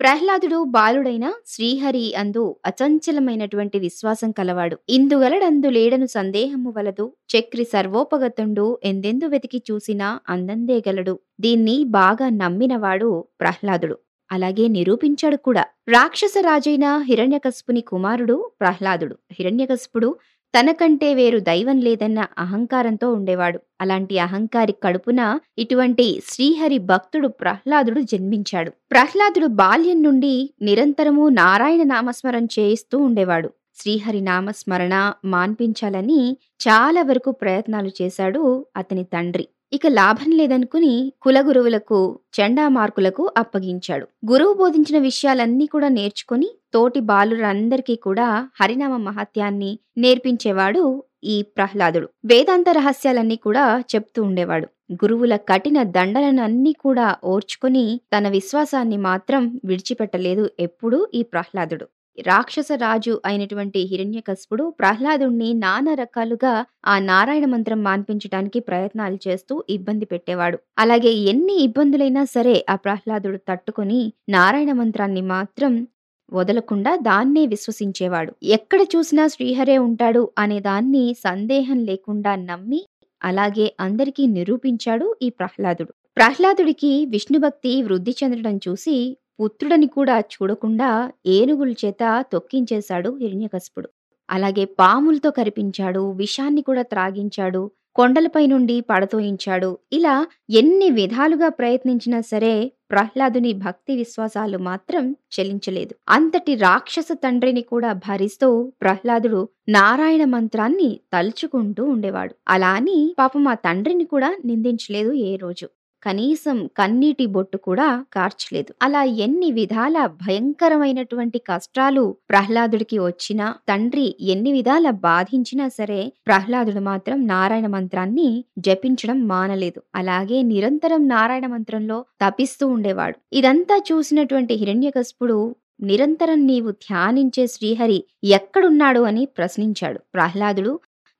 ప్రహ్లాదుడు బాలుడైన శ్రీహరి అందు అచంచలమైనటువంటి విశ్వాసం కలవాడు. ఇందుగలడందు లేడను సందేహము వలదు. చక్రి సర్వోపగతుండు. ఎందెందు వెతికి చూసినా అందందే గలడు. దీన్ని బాగా నమ్మినవాడు ప్రహ్లాదుడు. అలాగే నిరూపించాడు కూడా. రాక్షస రాజైన హిరణ్యకశిపుని కుమారుడు ప్రహ్లాదుడు. హిరణ్యకస్పుడు తనకంటే వేరు దైవం లేదన్న అహంకారంతో ఉండేవాడు. అలాంటి అహంకారి కడుపున ఇటువంటి శ్రీహరి భక్తుడు ప్రహ్లాదుడు జన్మించాడు. ప్రహ్లాదుడు బాల్యం నుండి నిరంతరము నారాయణ నామస్మరణ చేయిస్తూ ఉండేవాడు. శ్రీహరి నామస్మరణ మాన్పించాలని చాలా వరకు ప్రయత్నాలు చేశాడు అతని తండ్రి. ఇక లాభం లేదనుకుని కులగురువులకు చండామార్కులకు అప్పగించాడు. గురువు బోధించిన విషయాలన్నీ కూడా నేర్చుకుని తోటి బాలురందరికీ కూడా హరినామ మహత్యాన్ని నేర్పించేవాడు ఈ ప్రహ్లాదుడు. వేదాంత రహస్యాలన్నీ కూడా చెప్తూ ఉండేవాడు. గురువుల కఠిన దండలనన్నీ కూడా ఓర్చుకుని తన విశ్వాసాన్ని మాత్రం విడిచిపెట్టలేదు ఎప్పుడూ ఈ ప్రహ్లాదుడు. రాక్షస రాజు అయినటువంటి హిరణ్యకశిపుడు ప్రహ్లాదుణ్ణి నానా రకాలుగా ఆ నారాయణ మంత్రం మాన్పించడానికి ప్రయత్నాలు చేస్తూ ఇబ్బంది పెట్టేవాడు. అలాగే ఎన్ని ఇబ్బందులైనా సరే ఆ ప్రహ్లాదుడు తట్టుకొని నారాయణ మంత్రాన్ని మాత్రం వదలకుండా దాన్నే విశ్వసించేవాడు. ఎక్కడ చూసినా శ్రీహరే ఉంటాడు అనే దాన్ని సందేహం లేకుండా నమ్మి అలాగే అందరికీ నిరూపించాడు ఈ ప్రహ్లాదుడు. ప్రహ్లాదుడికి విష్ణుభక్తి వృద్ధి చెందడం చూసి పుత్రుడని కూడా చూడకుండా ఏనుగుల చేత తొక్కించేశాడు హిరణ్యకశపుడు. అలాగే పాములతో కరిపించాడు విషాన్ని కూడా త్రాగించాడు కొండలపై నుండి పడతోయించాడు. ఇలా ఎన్ని విధాలుగా ప్రయత్నించినా సరే ప్రహ్లాదుని భక్తి విశ్వాసాలు మాత్రం చెలించలేదు అంతటి రాక్షస తండ్రిని కూడా భరిస్తూ ప్రహ్లాదుడు నారాయణ మంత్రాన్ని తలుచుకుంటూ ఉండేవాడు. అలా అని పాపం ఆ తండ్రిని కూడా నిందించలేదు ఏ రోజు. కనీసం కన్నీటి బొట్టు కూడా కార్చలేదు. అలా ఎన్ని విధాల భయంకరమైనటువంటి కష్టాలు ప్రహ్లాదుడికి వచ్చినా తండ్రి ఎన్ని విధాల బాధించినా సరే ప్రహ్లాదుడు మాత్రం నారాయణ మంత్రాన్ని జపించడం మానలేదు. అలాగే నిరంతరం నారాయణ మంత్రంలో తపిస్తూ ఉండేవాడు. ఇదంతా చూసినటువంటి హిరణ్యకస్పుడు నిరంతరం నీవు ధ్యానించే శ్రీహరి ఎక్కడున్నాడు అని ప్రశ్నించాడు. ప్రహ్లాదుడు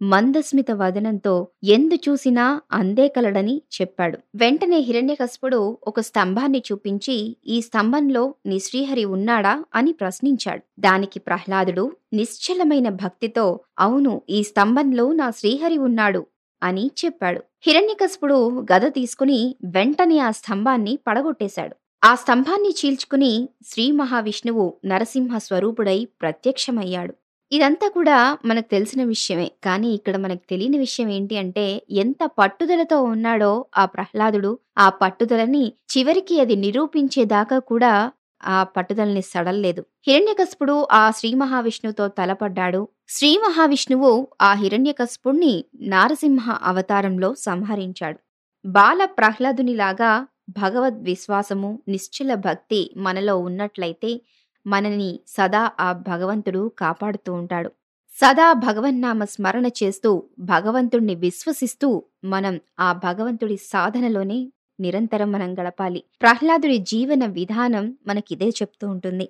మందస్మిత వదనంతో ఎందు చూసినా అందే కలడని చెప్పాడు. వెంటనే హిరణ్యకశపుడు ఒక స్తంభాన్ని చూపించి ఈ స్తంభంలో నీ శ్రీహరి ఉన్నాడా? అని ప్రశ్నించాడు. దానికి ప్రహ్లాదుడు నిశ్చలమైన భక్తితో అవును ఈ స్తంభంలో నా శ్రీహరి ఉన్నాడు అని చెప్పాడు. హిరణ్యకశపుడు గద తీసుకుని వెంటనే ఆ స్తంభాన్ని పడగొట్టేశాడు. ఆ స్తంభాన్ని చీల్చుకుని శ్రీ మహావిష్ణువు నరసింహ స్వరూపుడై ప్రత్యక్షమయ్యాడు. ఇదంతా కూడా మనకు తెలిసిన విషయమే. కానీ ఇక్కడ మనకు తెలియని విషయం ఏంటి అంటే ఎంత పట్టుదలతో ఉన్నాడో ఆ ప్రహ్లాదుడు ఆ పట్టుదలని చివరికి అది నిరూపించేదాకా కూడా ఆ పట్టుదలని సడల్లేదు. హిరణ్యకశిపుడు ఆ శ్రీ మహావిష్ణువుతో తలపడ్డాడు. శ్రీ మహావిష్ణువు ఆ హిరణ్యకశిపుణ్ణి నారసింహ అవతారంలో సంహరించాడు. బాల ప్రహ్లాదునిలాగా భగవద్ విశ్వాసము నిశ్చల భక్తి మనలో ఉన్నట్లయితే మనని సదా ఆ భగవంతుడు కాపాడుతూ ఉంటాడు. సదా భగవన్నామ స్మరణ చేస్తూ భగవంతుణ్ణి విశ్వసిస్తూ మనం ఆ భగవంతుడి సాధనలోనే నిరంతరం మనం గడపాలి. ప్రహ్లాదుడి జీవన విధానం మనకిదే చెప్తూ ఉంటుంది.